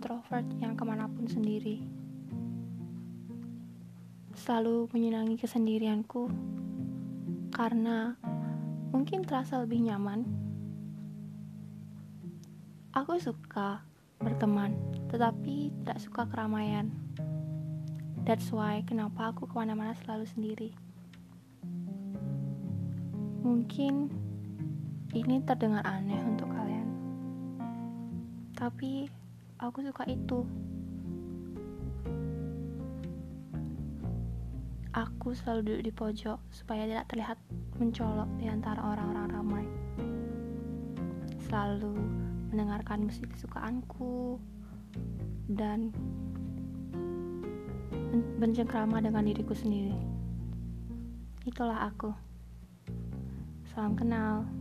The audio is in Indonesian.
introvert yang ke mana pun sendiri. Selalu menyenangi kesendirianku karena mungkin terasa lebih nyaman. Aku suka berteman, tetapi tidak suka keramaian. That's why kenapa aku ke mana-mana selalu sendiri. Mungkin ini terdengar aneh untuk kalian. Tapi aku suka itu. Aku selalu duduk di pojok supaya tidak terlihat mencolok di antara orang-orang ramai. Selalu mendengarkan musik kesukaanku dan bercengkrama dengan diriku sendiri. Itulah aku. Salam kenal.